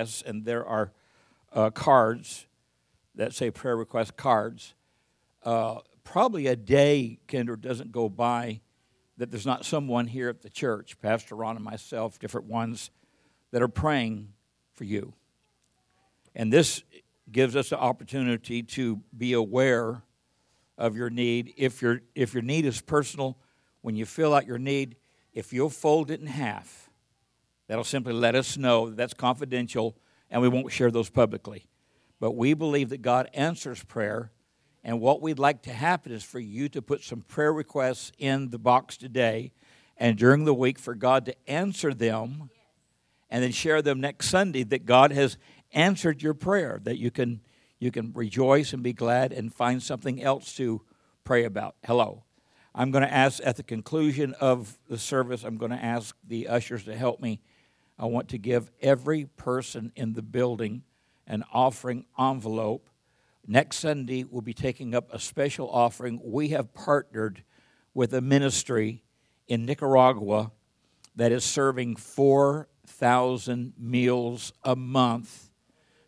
Yes, and there are uh, cards that say prayer request cards. Uh, probably a day, Kendra, doesn't go by that there's not someone here at the church, Pastor Ron and myself, different ones, that are praying for you. And this gives us the opportunity to be aware of your need. If your, if your need is personal, when you fill out your need, if you'll fold it in half, that'll simply let us know that that's confidential and we won't share those publicly. But we believe that God answers prayer, and what we'd like to happen is for you to put some prayer requests in the box today and during the week for God to answer them and then share them next Sunday that God has answered your prayer, that you can you can rejoice and be glad and find something else to pray about. Hello. I'm going to ask at the conclusion of the service, I'm going to ask the ushers to help me. I want to give every person in the building an offering envelope. Next Sunday, we'll be taking up a special offering. We have partnered with a ministry in Nicaragua that is serving 4,000 meals a month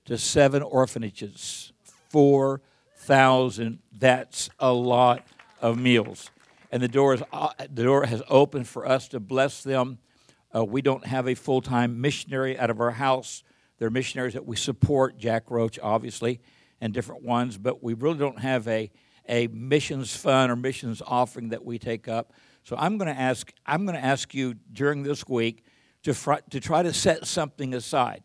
to seven orphanages. 4,000. That's a lot of meals. And the door, is, the door has opened for us to bless them. Uh, we don't have a full time missionary out of our house. There are missionaries that we support, Jack Roach, obviously, and different ones, but we really don't have a, a missions fund or missions offering that we take up. So I'm going to ask, I'm going to ask you during this week to, fr- to try to set something aside.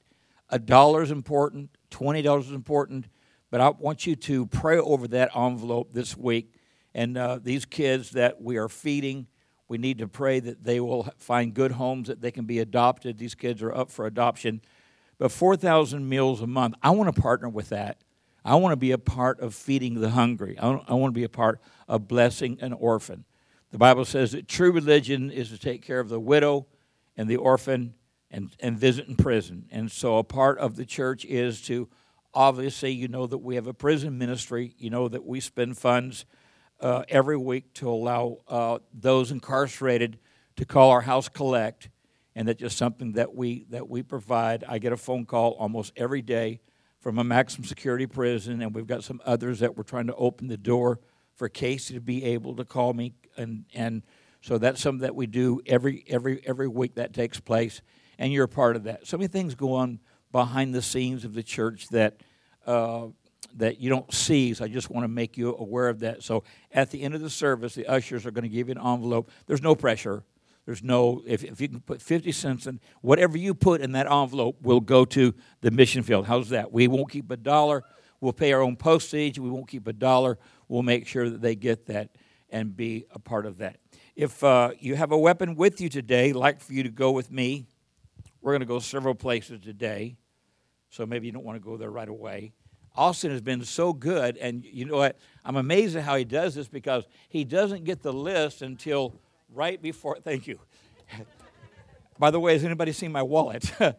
A dollar is important, $20 is important, but I want you to pray over that envelope this week. And uh, these kids that we are feeding, we need to pray that they will find good homes, that they can be adopted. These kids are up for adoption. But 4,000 meals a month, I want to partner with that. I want to be a part of feeding the hungry. I want to be a part of blessing an orphan. The Bible says that true religion is to take care of the widow and the orphan and, and visit in prison. And so a part of the church is to obviously, you know that we have a prison ministry, you know that we spend funds uh, every week to allow uh, those incarcerated to call our house collect, and that's just something that we that we provide. I get a phone call almost every day from a maximum security prison, and we've got some others that we're trying to open the door for Casey to be able to call me, and and so that's something that we do every every every week that takes place and you're a part of that. So many things go on behind the scenes of the church that uh, that you don't see. So I just want to make you aware of that. So at the end of the service, the ushers are going to give you an envelope. There's no pressure. There's no if, if you can put 50 cents in whatever you put in that envelope will go to the mission field. How's that? We won't keep a dollar. We'll pay our own postage. We won't keep a dollar. We'll make sure that they get that and be a part of that. If uh, you have a weapon with you today, I'd like for you to go with me we're going to go several places today, so maybe you don't want to go there right away. Austin has been so good, and you know what? I'm amazed at how he does this because he doesn't get the list until right before. Thank you. By the way, has anybody seen my wallet?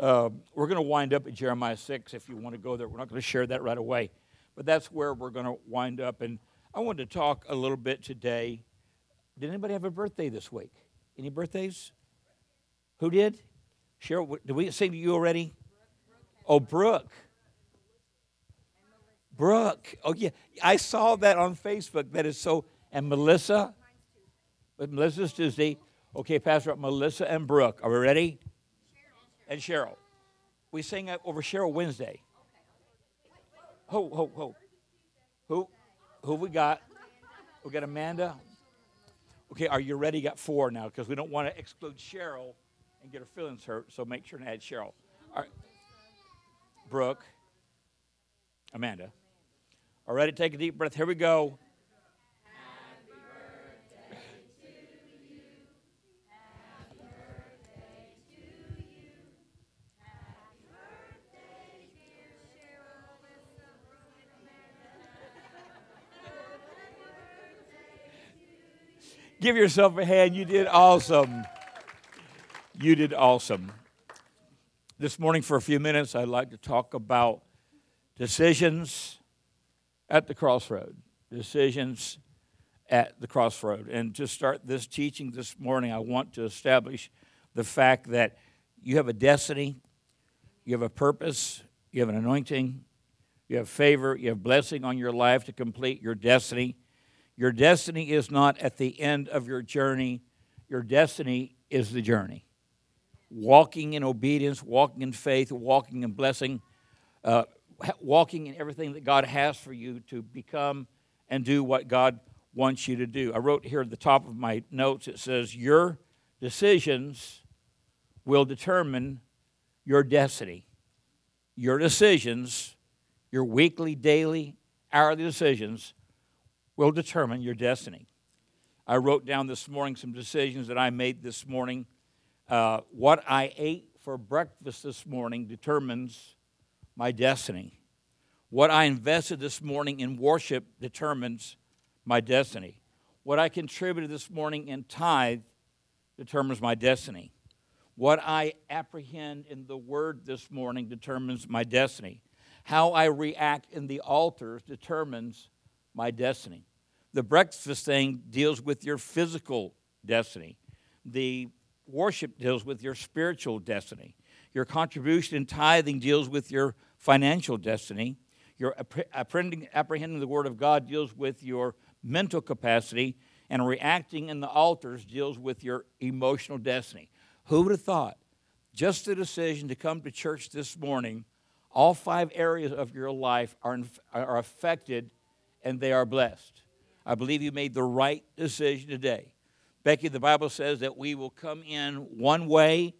Um, we're going to wind up at Jeremiah 6 if you want to go there. We're not going to share that right away, but that's where we're going to wind up. And I wanted to talk a little bit today. Did anybody have a birthday this week? Any birthdays? Who did? Cheryl, did we sing to you already? Oh, Brooke. Brooke. Oh, yeah. I saw that on Facebook. That is so. And Melissa? But Melissa's Tuesday. Okay, Pastor, Melissa and Brooke. Are we ready? And Cheryl. We sing over Cheryl Wednesday. Ho, ho, ho. Who? Who we got? We got Amanda. Okay, are you ready? Got four now because we don't want to exclude Cheryl and get her feelings hurt. So make sure to add Cheryl. All right. Brooke, Amanda. All right, take a deep breath. Here we go. Give yourself a hand. You did awesome. You did awesome. This morning, for a few minutes, I'd like to talk about decisions at the crossroad. Decisions at the crossroad. And to start this teaching this morning, I want to establish the fact that you have a destiny, you have a purpose, you have an anointing, you have favor, you have blessing on your life to complete your destiny. Your destiny is not at the end of your journey, your destiny is the journey. Walking in obedience, walking in faith, walking in blessing, uh, walking in everything that God has for you to become and do what God wants you to do. I wrote here at the top of my notes it says, Your decisions will determine your destiny. Your decisions, your weekly, daily, hourly decisions, will determine your destiny. I wrote down this morning some decisions that I made this morning. Uh, what I ate for breakfast this morning determines my destiny. What I invested this morning in worship determines my destiny. What I contributed this morning in tithe determines my destiny. What I apprehend in the word this morning determines my destiny. How I react in the altars determines my destiny. The breakfast thing deals with your physical destiny. The worship deals with your spiritual destiny. Your contribution in tithing deals with your financial destiny. Your apprehending the Word of God deals with your mental capacity, and reacting in the altars deals with your emotional destiny. Who would have thought? Just the decision to come to church this morning, all five areas of your life are, are affected and they are blessed. I believe you made the right decision today. Becky, the Bible says that we will come in one way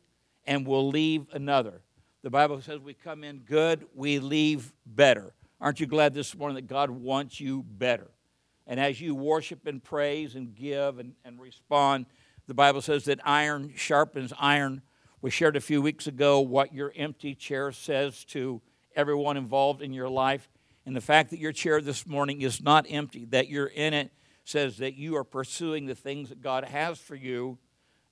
and we'll leave another. The Bible says we come in good, we leave better. Aren't you glad this morning that God wants you better? And as you worship and praise and give and, and respond, the Bible says that iron sharpens iron. We shared a few weeks ago what your empty chair says to everyone involved in your life. And the fact that your chair this morning is not empty, that you're in it, says that you are pursuing the things that God has for you.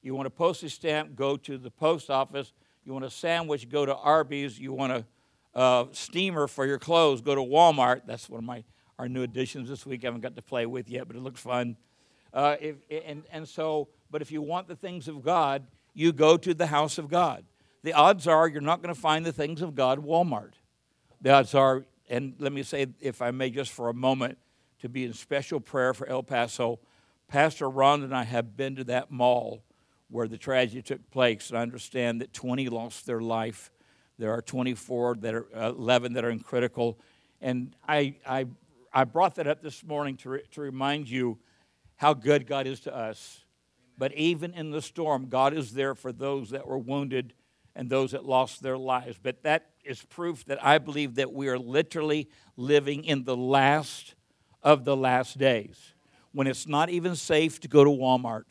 You want a postage stamp, go to the post office. You want a sandwich, go to Arby's. You want a uh, steamer for your clothes, go to Walmart. That's one of my our new additions this week. I haven't got to play with yet, but it looks fun. Uh, if, and, and so, but if you want the things of God, you go to the house of God. The odds are you're not going to find the things of God Walmart. The odds are, and let me say, if I may, just for a moment, to be in special prayer for El Paso. Pastor Ron and I have been to that mall where the tragedy took place, and I understand that 20 lost their life. There are 24 that are uh, 11 that are in critical, and I, I I brought that up this morning to, re- to remind you how good God is to us. But even in the storm, God is there for those that were wounded and those that lost their lives. But that is proof that I believe that we are literally living in the last of the last days when it's not even safe to go to Walmart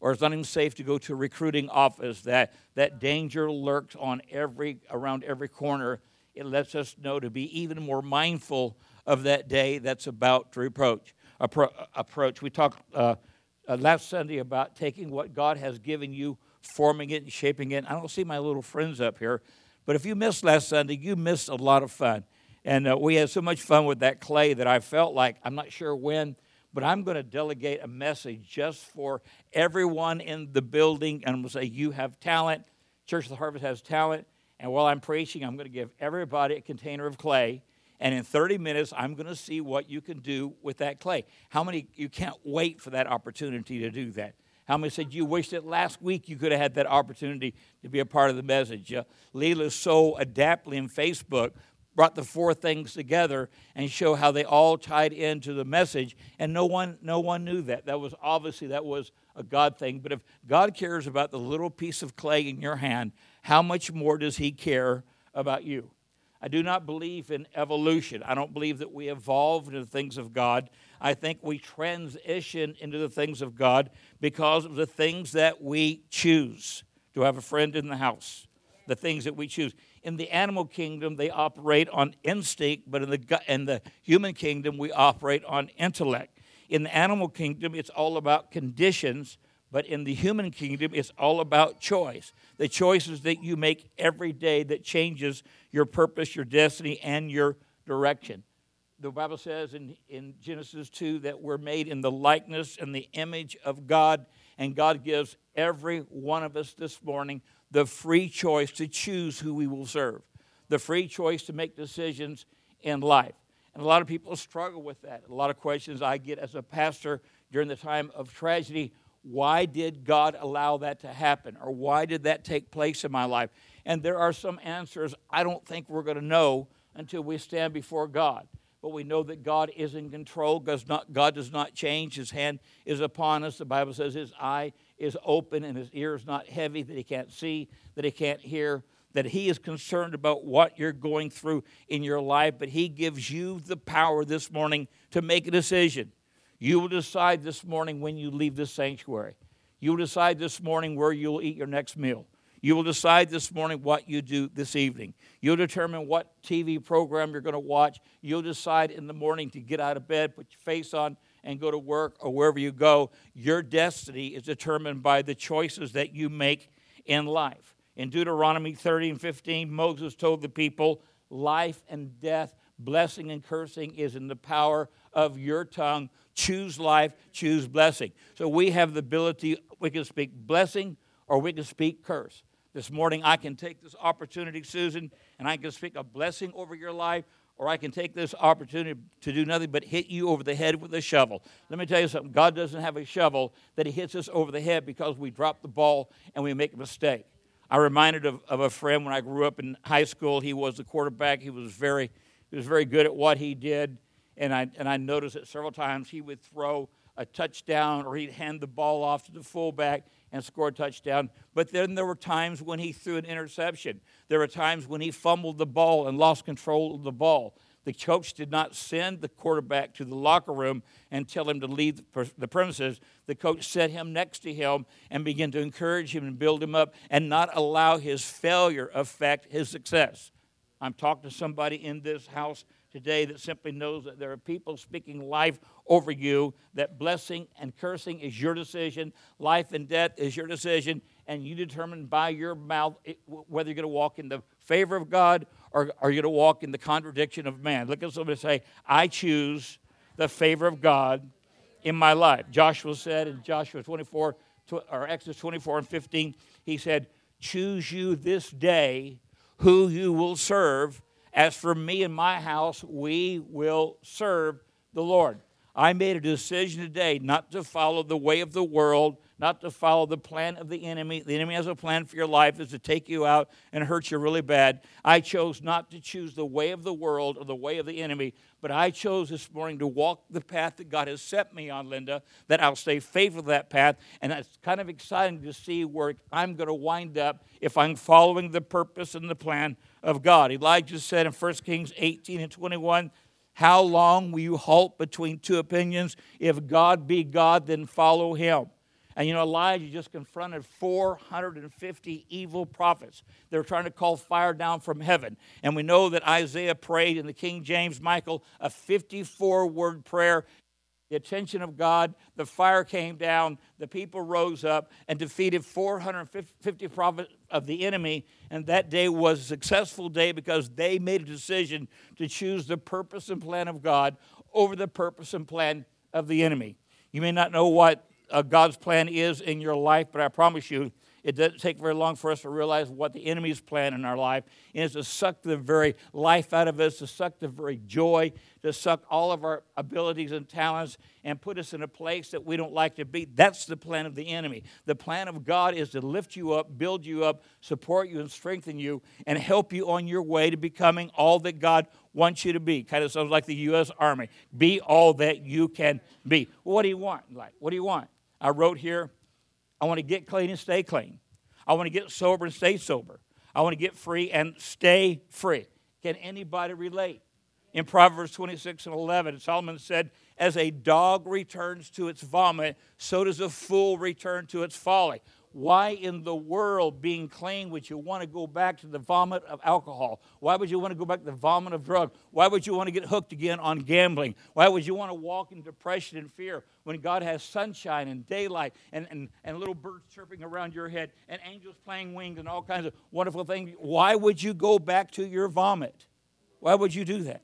or it's not even safe to go to a recruiting office that that danger lurks on every around every corner it lets us know to be even more mindful of that day that's about to approach. Appro- approach. We talked uh, uh, last Sunday about taking what God has given you, forming it, and shaping it. I don't see my little friends up here, but if you missed last Sunday, you missed a lot of fun. And uh, we had so much fun with that clay that I felt like, I'm not sure when, but I'm going to delegate a message just for everyone in the building. And I'm going to say, You have talent. Church of the Harvest has talent. And while I'm preaching, I'm going to give everybody a container of clay and in 30 minutes i'm going to see what you can do with that clay how many you can't wait for that opportunity to do that how many said you wished that last week you could have had that opportunity to be a part of the message uh, leela's so adaptly in facebook brought the four things together and show how they all tied into the message and no one no one knew that that was obviously that was a god thing but if god cares about the little piece of clay in your hand how much more does he care about you I do not believe in evolution. I don't believe that we evolve into the things of God. I think we transition into the things of God because of the things that we choose. To have a friend in the house? The things that we choose. In the animal kingdom, they operate on instinct, but in the, in the human kingdom, we operate on intellect. In the animal kingdom, it's all about conditions, but in the human kingdom, it's all about choice. The choices that you make every day that changes your purpose, your destiny, and your direction. The Bible says in, in Genesis 2 that we're made in the likeness and the image of God, and God gives every one of us this morning the free choice to choose who we will serve, the free choice to make decisions in life. And a lot of people struggle with that. A lot of questions I get as a pastor during the time of tragedy why did God allow that to happen? Or why did that take place in my life? And there are some answers I don't think we're going to know until we stand before God. But we know that God is in control. God does not change. His hand is upon us. The Bible says his eye is open and his ear is not heavy, that he can't see, that he can't hear, that he is concerned about what you're going through in your life. But he gives you the power this morning to make a decision. You will decide this morning when you leave this sanctuary. You will decide this morning where you'll eat your next meal. You will decide this morning what you do this evening. You'll determine what TV program you're going to watch. You'll decide in the morning to get out of bed, put your face on, and go to work or wherever you go. Your destiny is determined by the choices that you make in life. In Deuteronomy 30 and 15, Moses told the people, Life and death, blessing and cursing is in the power of your tongue choose life, choose blessing. So we have the ability, we can speak blessing or we can speak curse. This morning, I can take this opportunity, Susan, and I can speak a blessing over your life, or I can take this opportunity to do nothing but hit you over the head with a shovel. Let me tell you something God doesn't have a shovel that He hits us over the head because we drop the ball and we make a mistake. I reminded of, of a friend when I grew up in high school. He was the quarterback. He was very, he was very good at what he did and I, and I noticed that several times he would throw a touchdown or he'd hand the ball off to the fullback and score a touchdown. But then there were times when he threw an interception. There were times when he fumbled the ball and lost control of the ball. The coach did not send the quarterback to the locker room and tell him to leave the premises. The coach set him next to him and began to encourage him and build him up and not allow his failure affect his success. I'm talking to somebody in this house today that simply knows that there are people speaking life over you, that blessing and cursing is your decision, life and death is your decision, and you determine by your mouth whether you're going to walk in the favor of God or are you going to walk in the contradiction of man. Look at somebody say, I choose the favor of God in my life. Joshua said in Joshua 24, or Exodus 24 and 15, he said, Choose you this day who you will serve as for me and my house, we will serve the Lord. I made a decision today not to follow the way of the world, not to follow the plan of the enemy. The enemy has a plan for your life is to take you out and hurt you really bad. I chose not to choose the way of the world or the way of the enemy, but I chose this morning to walk the path that God has set me on, Linda, that I'll stay faithful to that path. And it's kind of exciting to see where I'm going to wind up if I'm following the purpose and the plan of God. Elijah said in 1 Kings 18 and 21, How long will you halt between two opinions? If God be God, then follow him. And you know, Elijah just confronted 450 evil prophets. They were trying to call fire down from heaven. And we know that Isaiah prayed in the King James Michael a 54 word prayer the attention of God, the fire came down, the people rose up and defeated 450 prophets of the enemy. And that day was a successful day because they made a decision to choose the purpose and plan of God over the purpose and plan of the enemy. You may not know what uh, God's plan is in your life, but I promise you, it doesn't take very long for us to realize what the enemy's plan in our life is to suck the very life out of us, to suck the very joy, to suck all of our abilities and talents and put us in a place that we don't like to be. That's the plan of the enemy. The plan of God is to lift you up, build you up, support you, and strengthen you, and help you on your way to becoming all that God wants you to be. Kind of sounds like the U.S. Army. Be all that you can be. What do you want? Like, what do you want? I wrote here I want to get clean and stay clean. I want to get sober and stay sober. I want to get free and stay free. Can anybody relate? In Proverbs 26 and 11, Solomon said, As a dog returns to its vomit, so does a fool return to its folly. Why in the world, being clean, would you want to go back to the vomit of alcohol? Why would you want to go back to the vomit of drug? Why would you want to get hooked again on gambling? Why would you want to walk in depression and fear when God has sunshine and daylight and, and, and little birds chirping around your head and angels playing wings and all kinds of wonderful things? Why would you go back to your vomit? Why would you do that?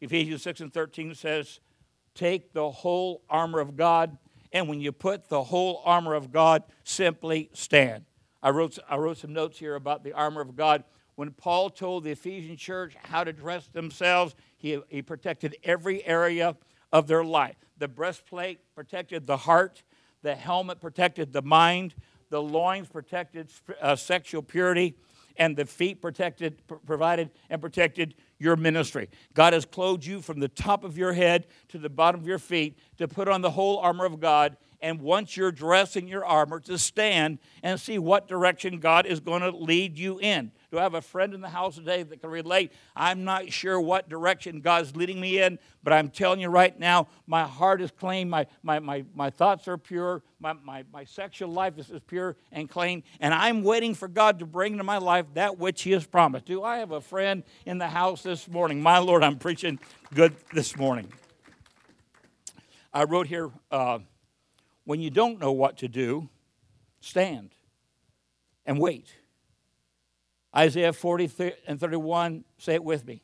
Ephesians 6 and 13 says, Take the whole armor of God And when you put the whole armor of God, simply stand. I wrote, I wrote some notes here about the armor of God. When Paul told the Ephesian church how to dress themselves, he, he protected every area of their life. The breastplate protected the heart, the helmet protected the mind, the loins protected uh, sexual purity, and the feet protected, pr- provided and protected your ministry. God has clothed you from the top of your head to the bottom of your feet to put on the whole armor of God. And once you're dressed in your armor, to stand and see what direction God is going to lead you in. Do I have a friend in the house today that can relate? I'm not sure what direction God's leading me in, but I'm telling you right now, my heart is clean, my, my, my, my thoughts are pure, my, my, my sexual life is, is pure and clean, and I'm waiting for God to bring into my life that which He has promised. Do I have a friend in the house this morning? My Lord, I'm preaching good this morning. I wrote here uh, when you don't know what to do, stand and wait. Isaiah 40 and 31, say it with me.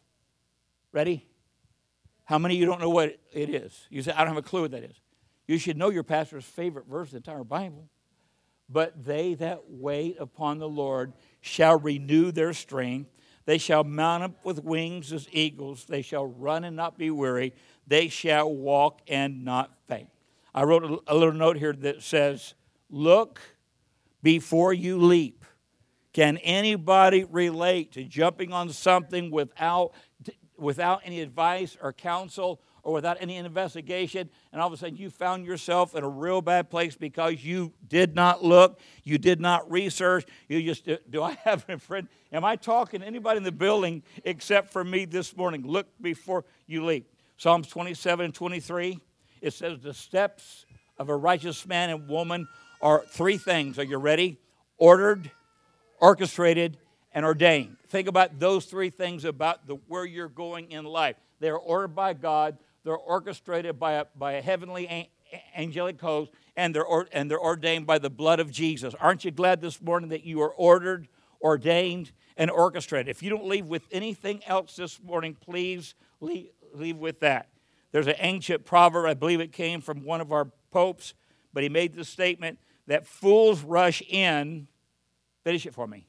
Ready? How many of you don't know what it is? You say, I don't have a clue what that is. You should know your pastor's favorite verse in the entire Bible. But they that wait upon the Lord shall renew their strength. They shall mount up with wings as eagles. They shall run and not be weary. They shall walk and not faint. I wrote a little note here that says, Look before you leap. Can anybody relate to jumping on something without, without any advice or counsel or without any investigation, and all of a sudden you found yourself in a real bad place because you did not look, you did not research, you just, do I have a friend? Am I talking to anybody in the building except for me this morning? Look before you leap. Psalms 27 and 23, it says, The steps of a righteous man and woman are three things. Are you ready? Ordered, orchestrated, and ordained. Think about those three things about the, where you're going in life. They're ordered by God, they're orchestrated by a, by a heavenly angelic host, and they're, or, and they're ordained by the blood of Jesus. Aren't you glad this morning that you are ordered, ordained, and orchestrated? If you don't leave with anything else this morning, please leave, leave with that. There's an ancient proverb, I believe it came from one of our popes, but he made the statement that fools rush in Finish it for me.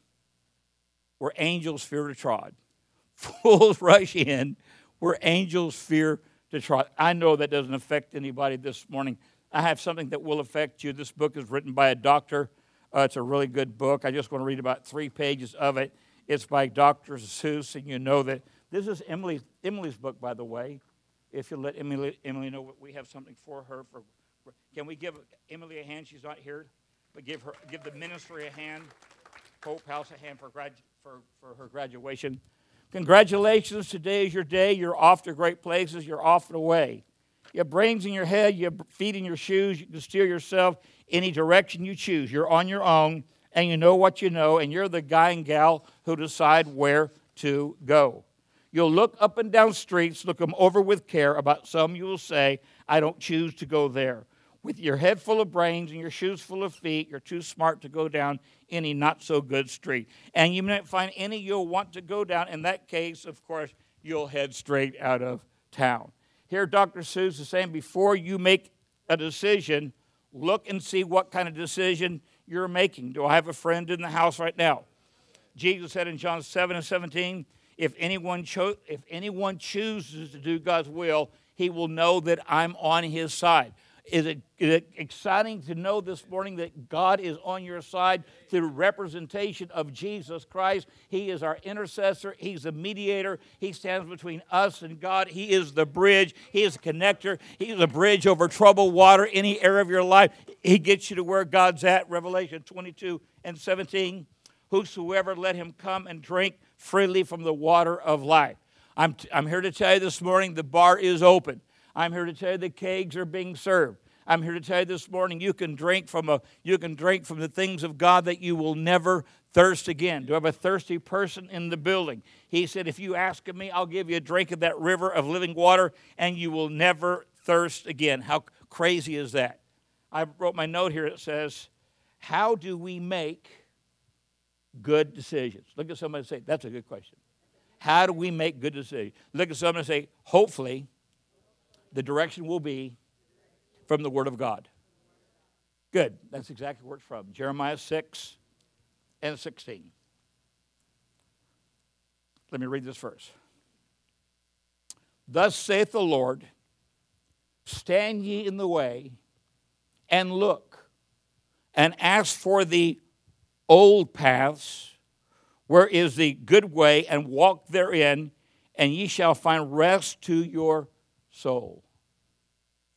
Where angels fear to trod. Fools rush in where angels fear to trod. I know that doesn't affect anybody this morning. I have something that will affect you. This book is written by a doctor. Uh, it's a really good book. I just want to read about three pages of it. It's by Dr. Seuss, and you know that this is Emily, Emily's book, by the way. If you let Emily, Emily know, we have something for her. For, can we give Emily a hand? She's not here, but give her, give the ministry a hand. Pope House a hand for, grad, for, for her graduation. Congratulations, today is your day. You're off to great places, you're off and away. You have brains in your head, you have feet in your shoes, you can steer yourself any direction you choose. You're on your own, and you know what you know, and you're the guy and gal who decide where to go. You'll look up and down streets, look them over with care. About some, you will say, I don't choose to go there. With your head full of brains and your shoes full of feet, you're too smart to go down any not so good street. And you might find any you'll want to go down. In that case, of course, you'll head straight out of town. Here, Dr. Seuss is saying before you make a decision, look and see what kind of decision you're making. Do I have a friend in the house right now? Jesus said in John 7 and 17, if anyone, cho- if anyone chooses to do God's will, he will know that I'm on his side. Is it, is it, exciting to know this morning that God is on your side through representation of Jesus Christ? He is our intercessor, He's a mediator, He stands between us and God. He is the bridge, He is a connector, He is a bridge over troubled water, any area of your life. He gets you to where God's at. Revelation 22 and 17. Whosoever let him come and drink freely from the water of life. I'm, t- I'm here to tell you this morning the bar is open. I'm here to tell you the kegs are being served. I'm here to tell you this morning you can drink from a you can drink from the things of God that you will never thirst again. Do I have a thirsty person in the building? He said, If you ask of me, I'll give you a drink of that river of living water, and you will never thirst again. How crazy is that? I wrote my note here. It says, How do we make good decisions? Look at somebody and say, That's a good question. How do we make good decisions? Look at somebody and say, Hopefully, the direction will be from the Word of God. Good. That's exactly where it's from. Jeremiah 6 and 16. Let me read this verse. Thus saith the Lord Stand ye in the way and look, and ask for the old paths, where is the good way, and walk therein, and ye shall find rest to your soul.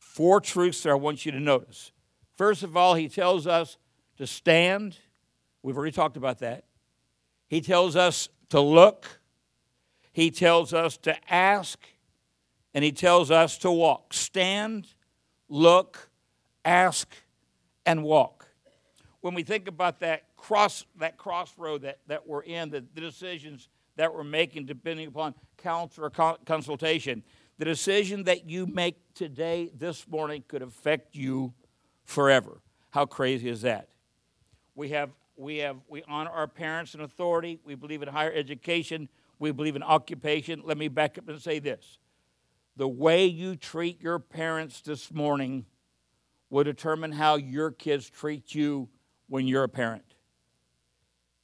Four truths that I want you to notice. First of all, he tells us to stand. We've already talked about that. He tells us to look. He tells us to ask. And he tells us to walk. Stand, look, ask, and walk. When we think about that cross, that crossroad that, that we're in, the, the decisions that we're making depending upon counsel or consultation, the decision that you make today, this morning, could affect you forever. How crazy is that? We have we have we honor our parents and authority. We believe in higher education. We believe in occupation. Let me back up and say this. The way you treat your parents this morning will determine how your kids treat you when you're a parent.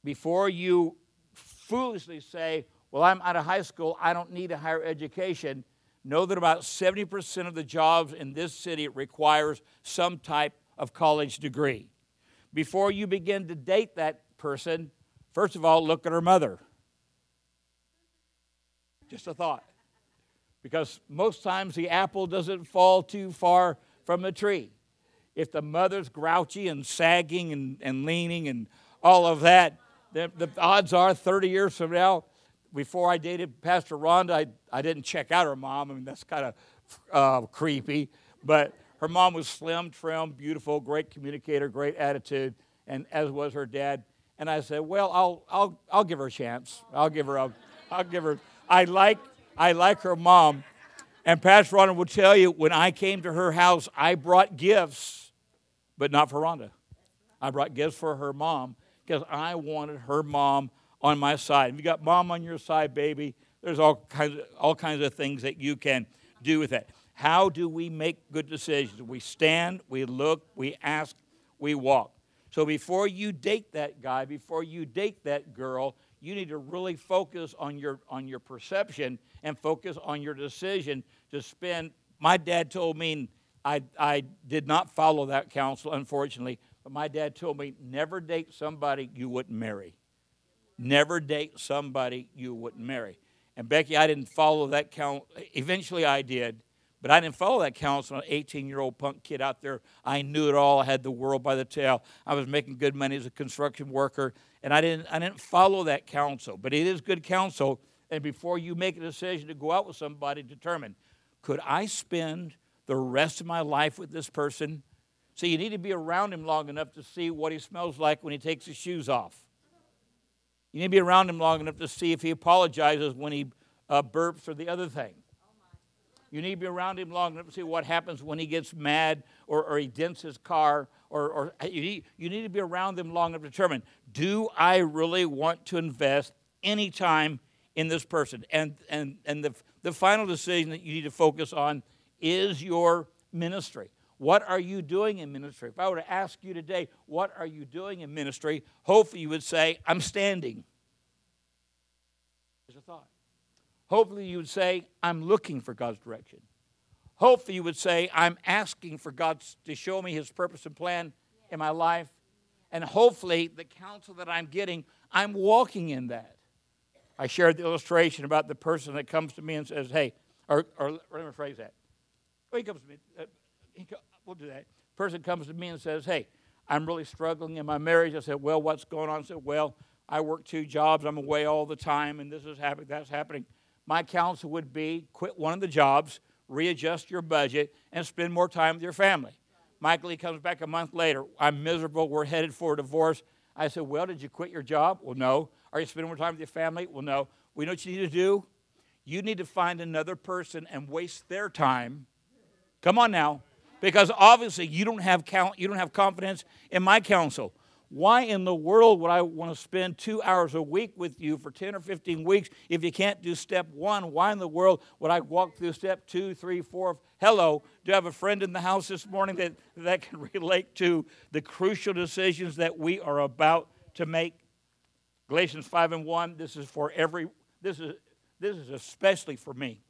Before you foolishly say, Well, I'm out of high school, I don't need a higher education, know that about 70% of the jobs in this city requires some type of college degree. Before you begin to date that person, first of all, look at her mother. Just a thought. Because most times the apple doesn't fall too far from the tree. If the mother's grouchy and sagging and, and leaning and all of that, the, the odds are 30 years from now, before I dated Pastor Rhonda, I, I didn't check out her mom. I mean, that's kind of uh, creepy. But her mom was slim, trim, beautiful, great communicator, great attitude, and as was her dad. And I said, well, I'll, I'll, I'll give her a chance. I'll give her a, I'll give her, I like, I like her mom. And Pastor Rhonda will tell you, when I came to her house, I brought gifts, but not for Rhonda. I brought gifts for her mom because I wanted her mom on my side. If you got mom on your side, baby, there's all kinds of, all kinds of things that you can do with it. How do we make good decisions? We stand, we look, we ask, we walk. So before you date that guy, before you date that girl, you need to really focus on your on your perception and focus on your decision to spend. My dad told me I I did not follow that counsel, unfortunately, but my dad told me never date somebody you wouldn't marry. Never date somebody you wouldn't marry. And Becky, I didn't follow that counsel. Eventually, I did, but I didn't follow that counsel. An 18 year old punk kid out there. I knew it all. I had the world by the tail. I was making good money as a construction worker, and I didn't, I didn't follow that counsel. But it is good counsel. And before you make a decision to go out with somebody, determine could I spend the rest of my life with this person? See, you need to be around him long enough to see what he smells like when he takes his shoes off. You need to be around him long enough to see if he apologizes when he uh, burps or the other thing. You need to be around him long enough to see what happens when he gets mad or, or he dents his car. Or, or you, need, you need to be around them long enough to determine do I really want to invest any time in this person? And, and, and the, the final decision that you need to focus on is your ministry. What are you doing in ministry? If I were to ask you today, what are you doing in ministry? Hopefully you would say, I'm standing. Here's a thought. Hopefully you would say, I'm looking for God's direction. Hopefully you would say, I'm asking for God to show me his purpose and plan in my life. And hopefully the counsel that I'm getting, I'm walking in that. I shared the illustration about the person that comes to me and says, hey, or, or let me phrase that. Well, he comes to me, uh, we'll do that. Person comes to me and says, "Hey, I'm really struggling in my marriage." I said, "Well, what's going on?" I said, "Well, I work two jobs. I'm away all the time, and this is happening. That's happening." My counsel would be quit one of the jobs, readjust your budget, and spend more time with your family. Michael, he comes back a month later. I'm miserable. We're headed for a divorce. I said, Well, did you quit your job? Well, no. Are you spending more time with your family? Well, no. We know what you need to do? You need to find another person and waste their time. Come on now because obviously you don't have count, you don't have confidence in my counsel. Why in the world would I want to spend two hours a week with you for 10 or 15 weeks if you can't do step one? Why in the world would I walk through step two, three, four? Hello, do you have a friend in the house this morning that, that can relate to the crucial decisions that we are about to make? Galatians 5 and 1, this is for every, this is, this is especially for me.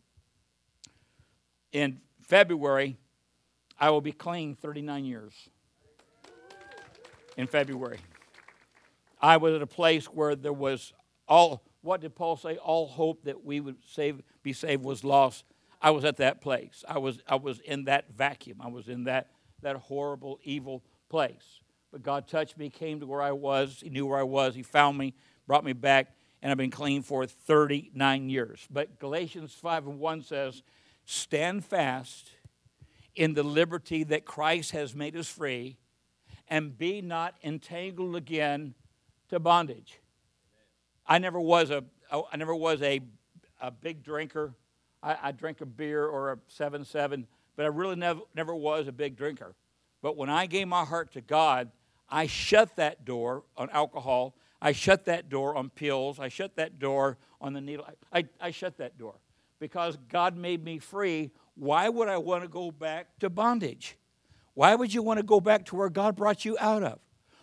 In February, I will be clean 39 years in February. I was at a place where there was all, what did Paul say? All hope that we would save, be saved was lost. I was at that place. I was, I was in that vacuum. I was in that, that horrible, evil place. But God touched me, came to where I was. He knew where I was. He found me, brought me back, and I've been clean for 39 years. But Galatians 5 and 1 says, Stand fast in the liberty that Christ has made us free and be not entangled again to bondage. I never was a I never was a, a big drinker. I, I drink a beer or a seven seven, but I really never never was a big drinker. But when I gave my heart to God, I shut that door on alcohol. I shut that door on pills. I shut that door on the needle. I, I, I shut that door because God made me free. Why would I want to go back to bondage? Why would you want to go back to where God brought you out of?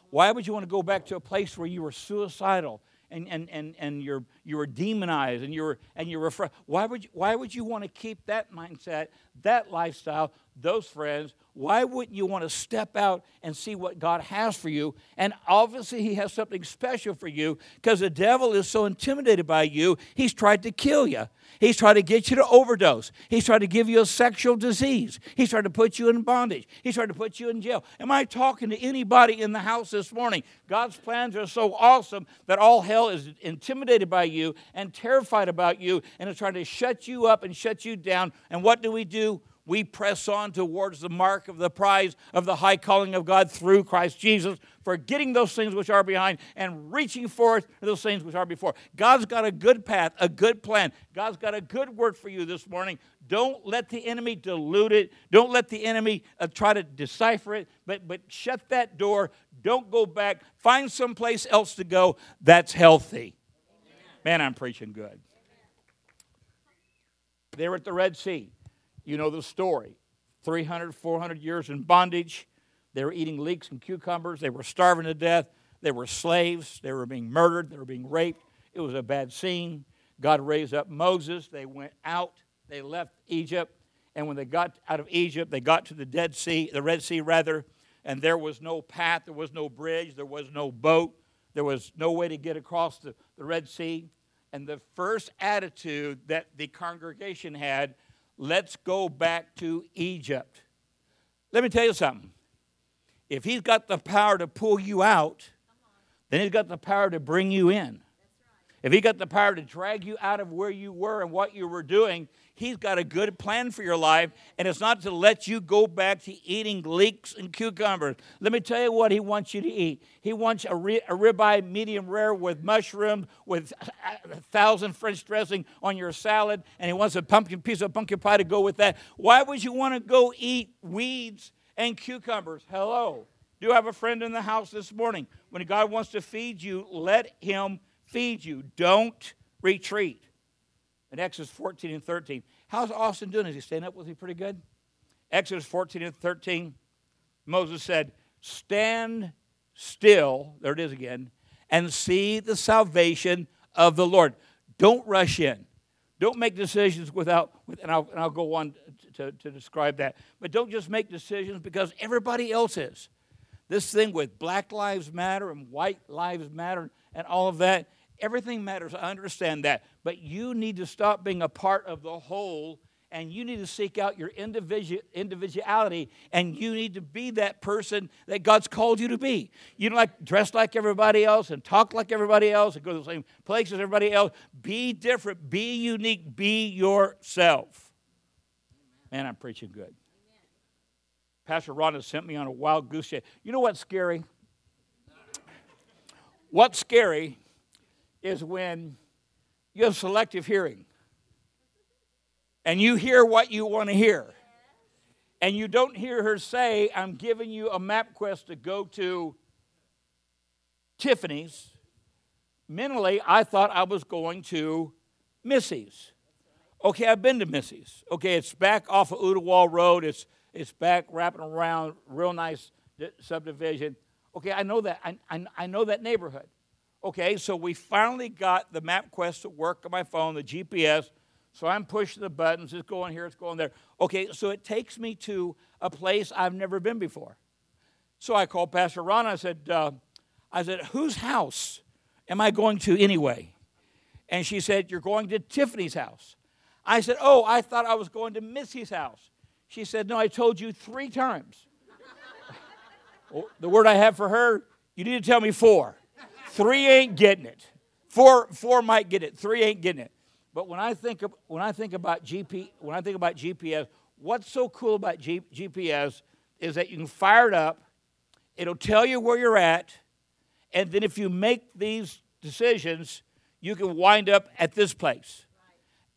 Why would you want to go back to a place where you were suicidal and, and, and, and you're, you were demonized and you were, and you were why would you, why would you want to keep that mindset, that lifestyle, those friends? Why wouldn't you want to step out and see what God has for you? And obviously, He has something special for you because the devil is so intimidated by you, he's tried to kill you. He's tried to get you to overdose. He's tried to give you a sexual disease. He's tried to put you in bondage. He's tried to put you in jail. Am I talking to anybody in the house this morning? God's plans are so awesome that all hell is intimidated by you and terrified about you and is trying to shut you up and shut you down. And what do we do? We press on towards the mark of the prize of the high calling of God through Christ Jesus, forgetting those things which are behind and reaching forth those things which are before. God's got a good path, a good plan. God's got a good word for you this morning. Don't let the enemy dilute it. Don't let the enemy uh, try to decipher it, but, but shut that door. Don't go back. Find someplace else to go that's healthy. Man, I'm preaching good. They're at the Red Sea. You know the story 300, 400 years in bondage. They were eating leeks and cucumbers. They were starving to death. They were slaves. They were being murdered. They were being raped. It was a bad scene. God raised up Moses. They went out. They left Egypt. And when they got out of Egypt, they got to the Dead Sea, the Red Sea rather, and there was no path, there was no bridge, there was no boat, there was no way to get across the, the Red Sea. And the first attitude that the congregation had let's go back to Egypt. Let me tell you something. If he's got the power to pull you out, then he's got the power to bring you in. If he got the power to drag you out of where you were and what you were doing, He's got a good plan for your life, and it's not to let you go back to eating leeks and cucumbers. Let me tell you what He wants you to eat. He wants a, a ribeye medium rare with mushrooms, with a thousand French dressing on your salad, and He wants a pumpkin piece of pumpkin pie to go with that. Why would you want to go eat weeds and cucumbers? Hello. Do you have a friend in the house this morning? When God wants to feed you, let Him feed you. Don't retreat in Exodus 14 and 13. How's Austin doing? Is he staying up with me pretty good? Exodus 14 and 13, Moses said, Stand still, there it is again, and see the salvation of the Lord. Don't rush in. Don't make decisions without, and I'll, and I'll go on to, to describe that. But don't just make decisions because everybody else is. This thing with Black Lives Matter and White Lives Matter and all of that, Everything matters. I understand that. But you need to stop being a part of the whole and you need to seek out your individuality and you need to be that person that God's called you to be. You don't like dress like everybody else and talk like everybody else and go to the same place as everybody else. Be different, be unique, be yourself. Man, I'm preaching good. Pastor Ron has sent me on a wild goose chase. You know what's scary? What's scary is when you have selective hearing and you hear what you want to hear. And you don't hear her say, I'm giving you a MapQuest to go to Tiffany's, mentally, I thought I was going to Missy's. Okay, I've been to Missy's. Okay, it's back off of Ooltewah Road. It's, it's back wrapping around, real nice subdivision. Okay, I know that. I, I, I know that neighborhood. Okay, so we finally got the MapQuest to work on my phone, the GPS. So I'm pushing the buttons. It's going here, it's going there. Okay, so it takes me to a place I've never been before. So I called Pastor Ron. I said, uh, I said, whose house am I going to anyway? And she said, You're going to Tiffany's house. I said, Oh, I thought I was going to Missy's house. She said, No, I told you three times. well, the word I have for her, you need to tell me four. Three ain't getting it. Four, four might get it. Three ain't getting it. But when I think of, when I think about GP, when I think about GPS, what's so cool about G, GPS is that you can fire it up, it'll tell you where you're at, and then if you make these decisions, you can wind up at this place.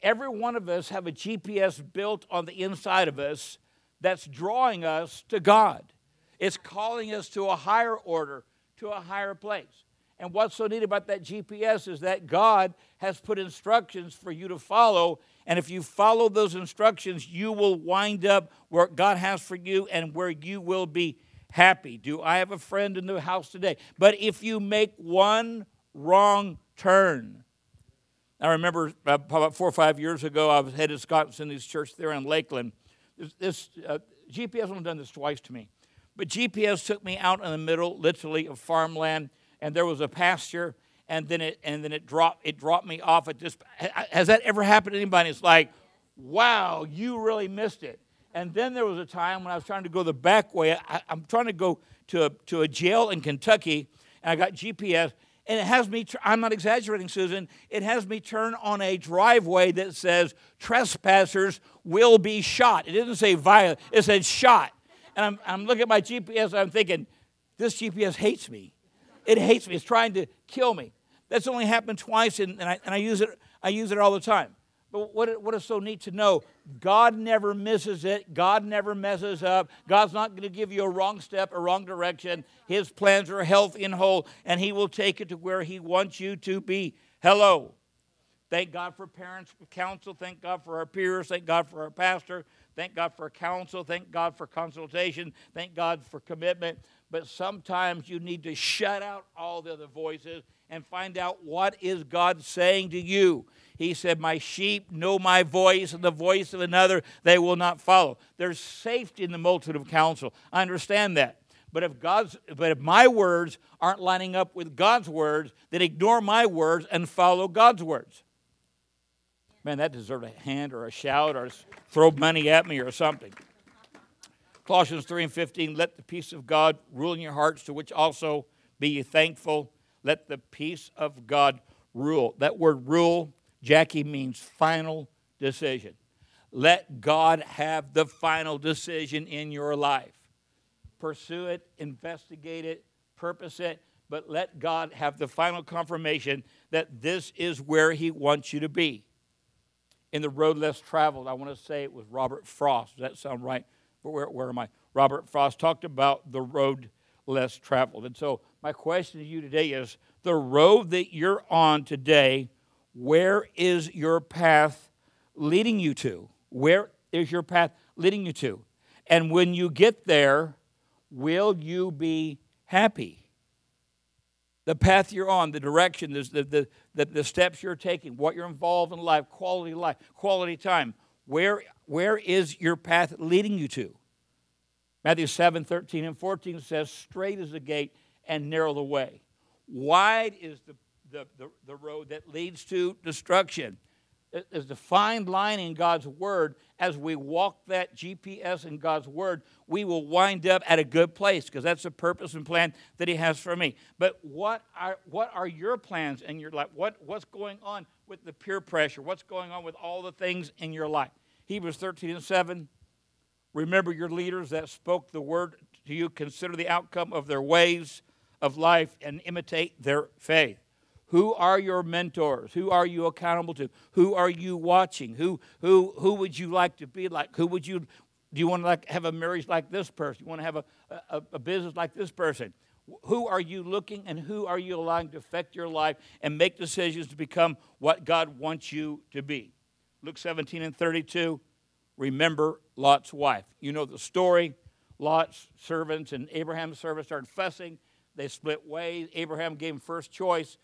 Every one of us have a GPS built on the inside of us that's drawing us to God. It's calling us to a higher order, to a higher place. And what's so neat about that GPS is that God has put instructions for you to follow. And if you follow those instructions, you will wind up where God has for you and where you will be happy. Do I have a friend in the house today? But if you make one wrong turn, I remember about four or five years ago, I was headed to Scott Cindy's church there in Lakeland. This, this uh, GPS only done this twice to me, but GPS took me out in the middle, literally, of farmland and there was a pasture and then it and then it dropped it dropped me off at this has that ever happened to anybody? It's like wow you really missed it. And then there was a time when i was trying to go the back way I, am trying to go to a, to a jail in kentucky and i got gps and it has me i'm not exaggerating susan it has me turn on a driveway that says trespassers will be shot. It didn't say violent it said shot. And i'm, I'm looking at my gps i'm thinking this gps hates me it hates me. It's trying to kill me. That's only happened twice, and, and, I, and I, use it, I use it all the time. But what, what is so neat to know? God never misses it. God never messes up. God's not going to give you a wrong step, a wrong direction. His plans are healthy and whole, and He will take it to where He wants you to be. Hello. Thank God for parents' counsel. Thank God for our peers. Thank God for our pastor. Thank God for counsel. Thank God for consultation. Thank God for commitment but sometimes you need to shut out all the other voices and find out what is God saying to you. He said, My sheep know my voice, and the voice of another they will not follow. There's safety in the multitude of counsel. I understand that. But if God's but if my words aren't lining up with God's words, then ignore my words and follow God's words. Man, that deserves a hand or a shout or throw money at me or something. Colossians 3 and 15, let the peace of God rule in your hearts, to which also be ye thankful. Let the peace of God rule. That word rule, Jackie, means final decision. Let God have the final decision in your life. Pursue it, investigate it, purpose it, but let God have the final confirmation that this is where He wants you to be. In the road less traveled, I want to say it was Robert Frost. Does that sound right? Where, where am I? Robert Frost talked about the road less traveled. And so, my question to you today is the road that you're on today, where is your path leading you to? Where is your path leading you to? And when you get there, will you be happy? The path you're on, the direction, the, the, the, the steps you're taking, what you're involved in life, quality life, quality time. Where, where is your path leading you to? Matthew 7 13 and 14 says, Straight is the gate and narrow the way. Wide is the, the, the, the road that leads to destruction. There's a fine line in God's Word. As we walk that GPS in God's Word, we will wind up at a good place because that's the purpose and plan that He has for me. But what are, what are your plans in your life? What, what's going on with the peer pressure? What's going on with all the things in your life? Hebrews 13 and 7. Remember your leaders that spoke the word to you. Consider the outcome of their ways of life and imitate their faith. Who are your mentors? Who are you accountable to? Who are you watching? Who, who, who would you like to be like? Who would you, do you want to like have a marriage like this person? You want to have a, a, a business like this person? Who are you looking and who are you allowing to affect your life and make decisions to become what God wants you to be? Luke 17 and 32, remember Lot's wife. You know the story. Lot's servants and Abraham's servants started fussing. They split ways. Abraham gave him first choice.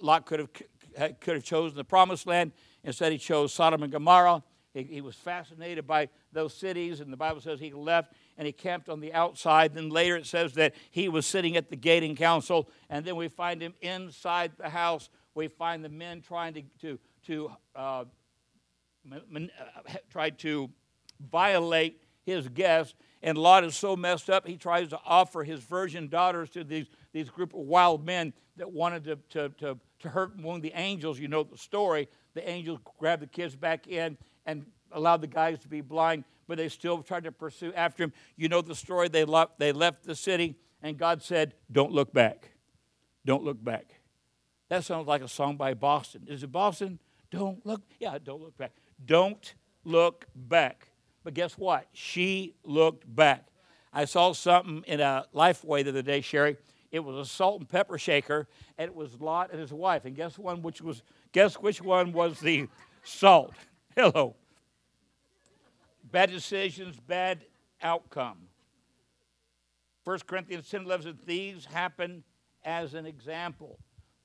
Lot could have, could have chosen the promised land. Instead, he chose Sodom and Gomorrah. He, he was fascinated by those cities, and the Bible says he left and he camped on the outside. Then later it says that he was sitting at the gating council, and then we find him inside the house. We find the men trying to, to, to uh, man, uh, tried to violate his guests. And Lot is so messed up, he tries to offer his virgin daughters to these, these group of wild men that wanted to, to, to, to hurt and wound the angels. You know the story. The angels grabbed the kids back in and allowed the guys to be blind, but they still tried to pursue after him. You know the story. They left, they left the city, and God said, Don't look back. Don't look back. That sounds like a song by Boston. Is it Boston? Don't look. Yeah, don't look back. Don't look back. But guess what? She looked back. I saw something in a Lifeway the other day, Sherry. It was a salt and pepper shaker, and it was Lot and his wife. And guess one which was guess which one was the salt? Hello. Bad decisions, bad outcome. 1 Corinthians 10 11 thieves happen as an example.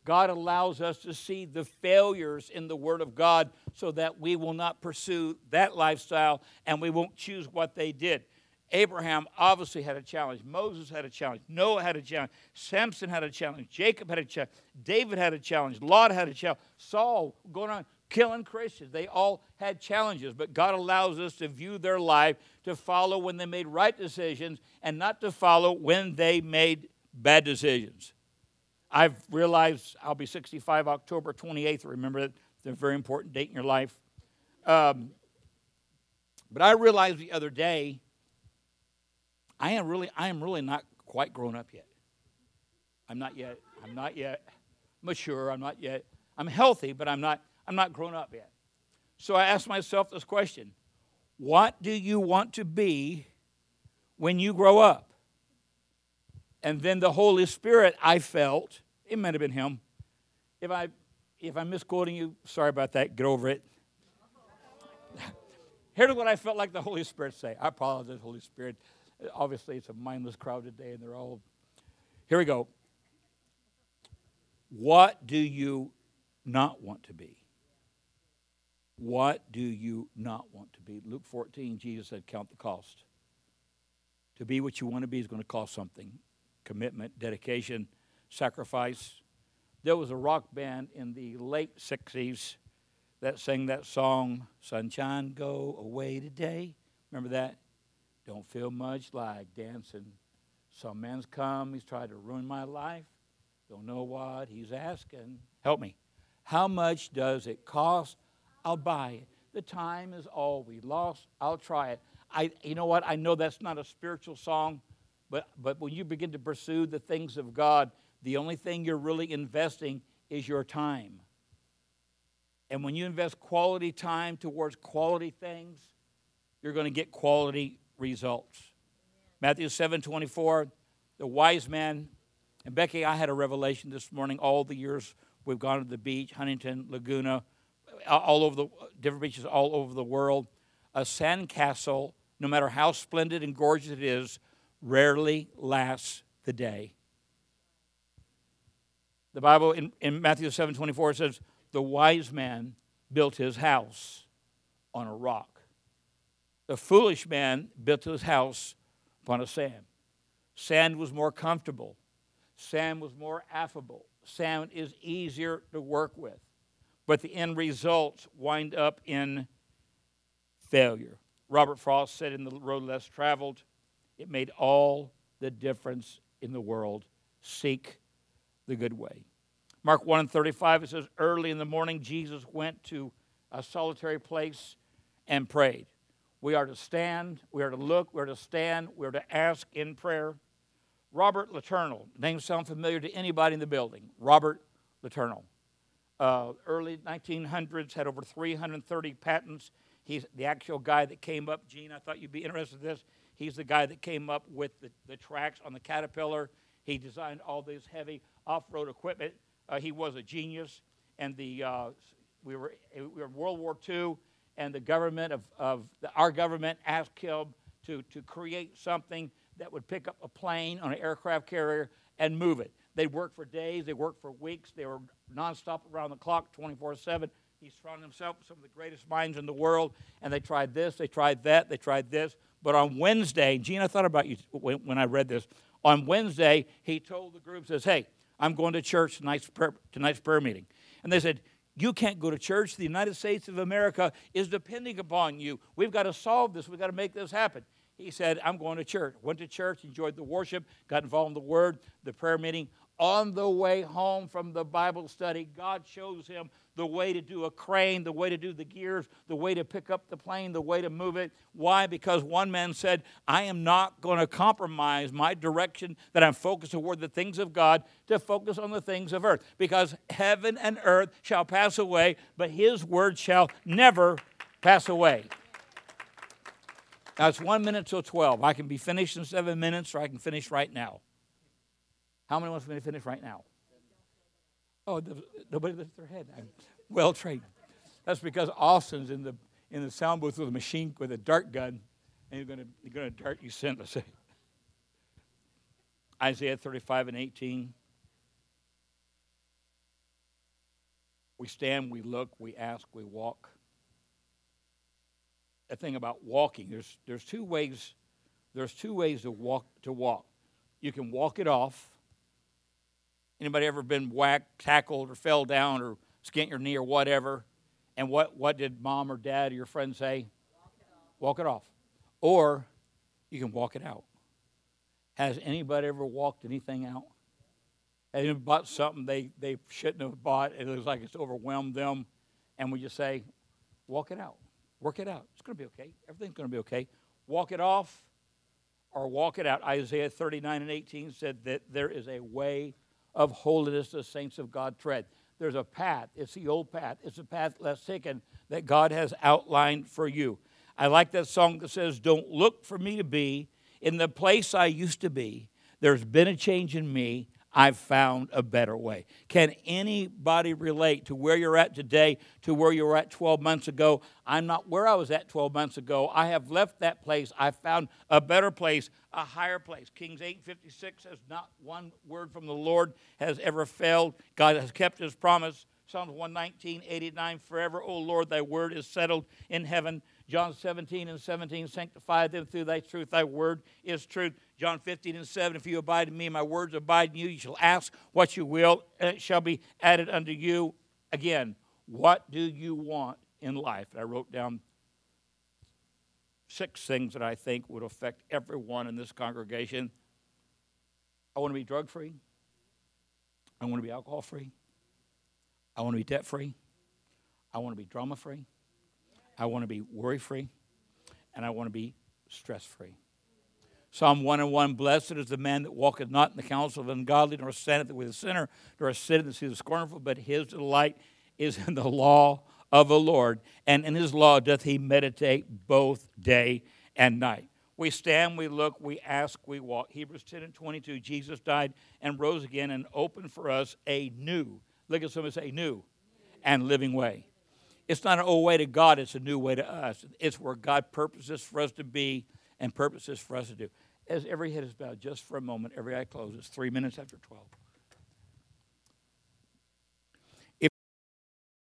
God allows us to see the failures in the Word of God so that we will not pursue that lifestyle and we won't choose what they did. Abraham obviously had a challenge. Moses had a challenge. Noah had a challenge. Samson had a challenge. Jacob had a challenge. David had a challenge. Lot had a challenge. Saul going on killing Christians. They all had challenges, but God allows us to view their life, to follow when they made right decisions, and not to follow when they made bad decisions. I've realized I'll be 65 October 28th. Remember that it's a very important date in your life. Um, but I realized the other day, I am really, I am really not quite grown up yet. I'm not yet. I'm not yet mature. I'm not yet. I'm healthy, but I'm not. I'm not grown up yet. So I asked myself this question: What do you want to be when you grow up? And then the Holy Spirit, I felt, it might have been him. If I if I'm misquoting you, sorry about that. Get over it. Here's what I felt like the Holy Spirit say. I apologize, Holy Spirit. Obviously, it's a mindless crowd today, and they're all. Here we go. What do you not want to be? What do you not want to be? Luke 14, Jesus said, Count the cost. To be what you want to be is going to cost something commitment, dedication, sacrifice. There was a rock band in the late 60s that sang that song, Sunshine Go Away Today. Remember that? Don't feel much like dancing. Some man's come, he's tried to ruin my life. Don't know what he's asking. Help me. How much does it cost? I'll buy it. The time is all we lost. I'll try it. I, you know what? I know that's not a spiritual song, but, but when you begin to pursue the things of God, the only thing you're really investing is your time. And when you invest quality time towards quality things, you're going to get quality results. Matthew 7 24, the wise man, and Becky, I had a revelation this morning. All the years we've gone to the beach, Huntington, Laguna, all over the different beaches all over the world. A sandcastle, no matter how splendid and gorgeous it is, rarely lasts the day. The Bible in, in Matthew 7 24 says, The wise man built his house on a rock. The foolish man built his house upon a sand. Sand was more comfortable, sand was more affable, sand is easier to work with. But the end results wind up in failure. Robert Frost said in The Road Less Traveled, it made all the difference in the world. Seek the good way. Mark 1 and 35, it says, Early in the morning, Jesus went to a solitary place and prayed. We are to stand, we are to look, we are to stand, we are to ask in prayer. Robert Letourneau, name sound familiar to anybody in the building. Robert Letourneau. Uh, early 1900s, had over 330 patents. He's the actual guy that came up. Gene, I thought you'd be interested in this. He's the guy that came up with the, the tracks on the Caterpillar He designed all this heavy off-road equipment. Uh, he was a genius, and the uh, we were we were in World War II, and the government of, of the, our government asked him to to create something that would pick up a plane on an aircraft carrier and move it. They worked for days, they worked for weeks, they were nonstop around the clock, 24 7. He surrounded himself with some of the greatest minds in the world, and they tried this, they tried that, they tried this. But on Wednesday, Gina, I thought about you when, when I read this. On Wednesday, he told the group, says, Hey, I'm going to church tonight's prayer, tonight's prayer meeting. And they said, You can't go to church. The United States of America is depending upon you. We've got to solve this. We've got to make this happen he said, I'm going to church. Went to church, enjoyed the worship, got involved in the Word, the prayer meeting. On the way home from the Bible study, God shows him the way to do a crane, the way to do the gears, the way to pick up the plane, the way to move it. Why? Because one man said, I am not going to compromise my direction that I'm focused toward the things of God to focus on the things of earth. Because heaven and earth shall pass away, but his word shall never pass away. Now it's one minute till 12. I can be finished in seven minutes or I can finish right now. How many wants to finish right now? Oh, nobody lifted their head. I'm well trained. That's because Austin's in the in the sound booth with a machine with a dart gun, and you're gonna gonna dart you senseless. Isaiah 35 and 18. We stand, we look, we ask, we walk a thing about walking. There's there's two ways. There's two ways to walk to walk. You can walk it off. Anybody ever been whacked, tackled, or fell down, or skint your knee, or whatever? And what what did mom or dad or your friend say? Walk it off. Walk it off. Or you can walk it out. Has anybody ever walked anything out? Has anybody bought something they, they shouldn't have bought? It looks like it's overwhelmed them. And we just say, walk it out. Work it out. It's going to be okay. Everything's going to be okay. Walk it off or walk it out. Isaiah 39 and 18 said that there is a way of holiness the saints of God tread. There's a path. It's the old path. It's a path less taken that God has outlined for you. I like that song that says, Don't look for me to be in the place I used to be. There's been a change in me. I've found a better way. Can anybody relate to where you're at today to where you were at 12 months ago? I'm not where I was at 12 months ago. I have left that place. I found a better place, a higher place. Kings 8:56 says not one word from the Lord has ever failed. God has kept his promise. Psalms 119, 89, forever, O Lord, thy word is settled in heaven. John 17 and 17, sanctify them through thy truth. Thy word is truth. John 15 and 7, if you abide in me, my words abide in you. You shall ask what you will, and it shall be added unto you. Again, what do you want in life? And I wrote down six things that I think would affect everyone in this congregation. I want to be drug free. I want to be alcohol free. I want to be debt free. I want to be drama free. I want to be worry free, and I want to be stress free. Psalm 1 and 1 Blessed is the man that walketh not in the counsel of the ungodly, nor standeth with the sinner, nor sitteth in the seat of the scornful, but his delight is in the law of the Lord, and in his law doth he meditate both day and night. We stand, we look, we ask, we walk. Hebrews 10 and 22 Jesus died and rose again and opened for us a new, look at somebody say, new and living way. It's not an old way to God, it's a new way to us. It's where God purposes for us to be and purposes for us to do. As every head is bowed, just for a moment, every eye closes, three minutes after 12.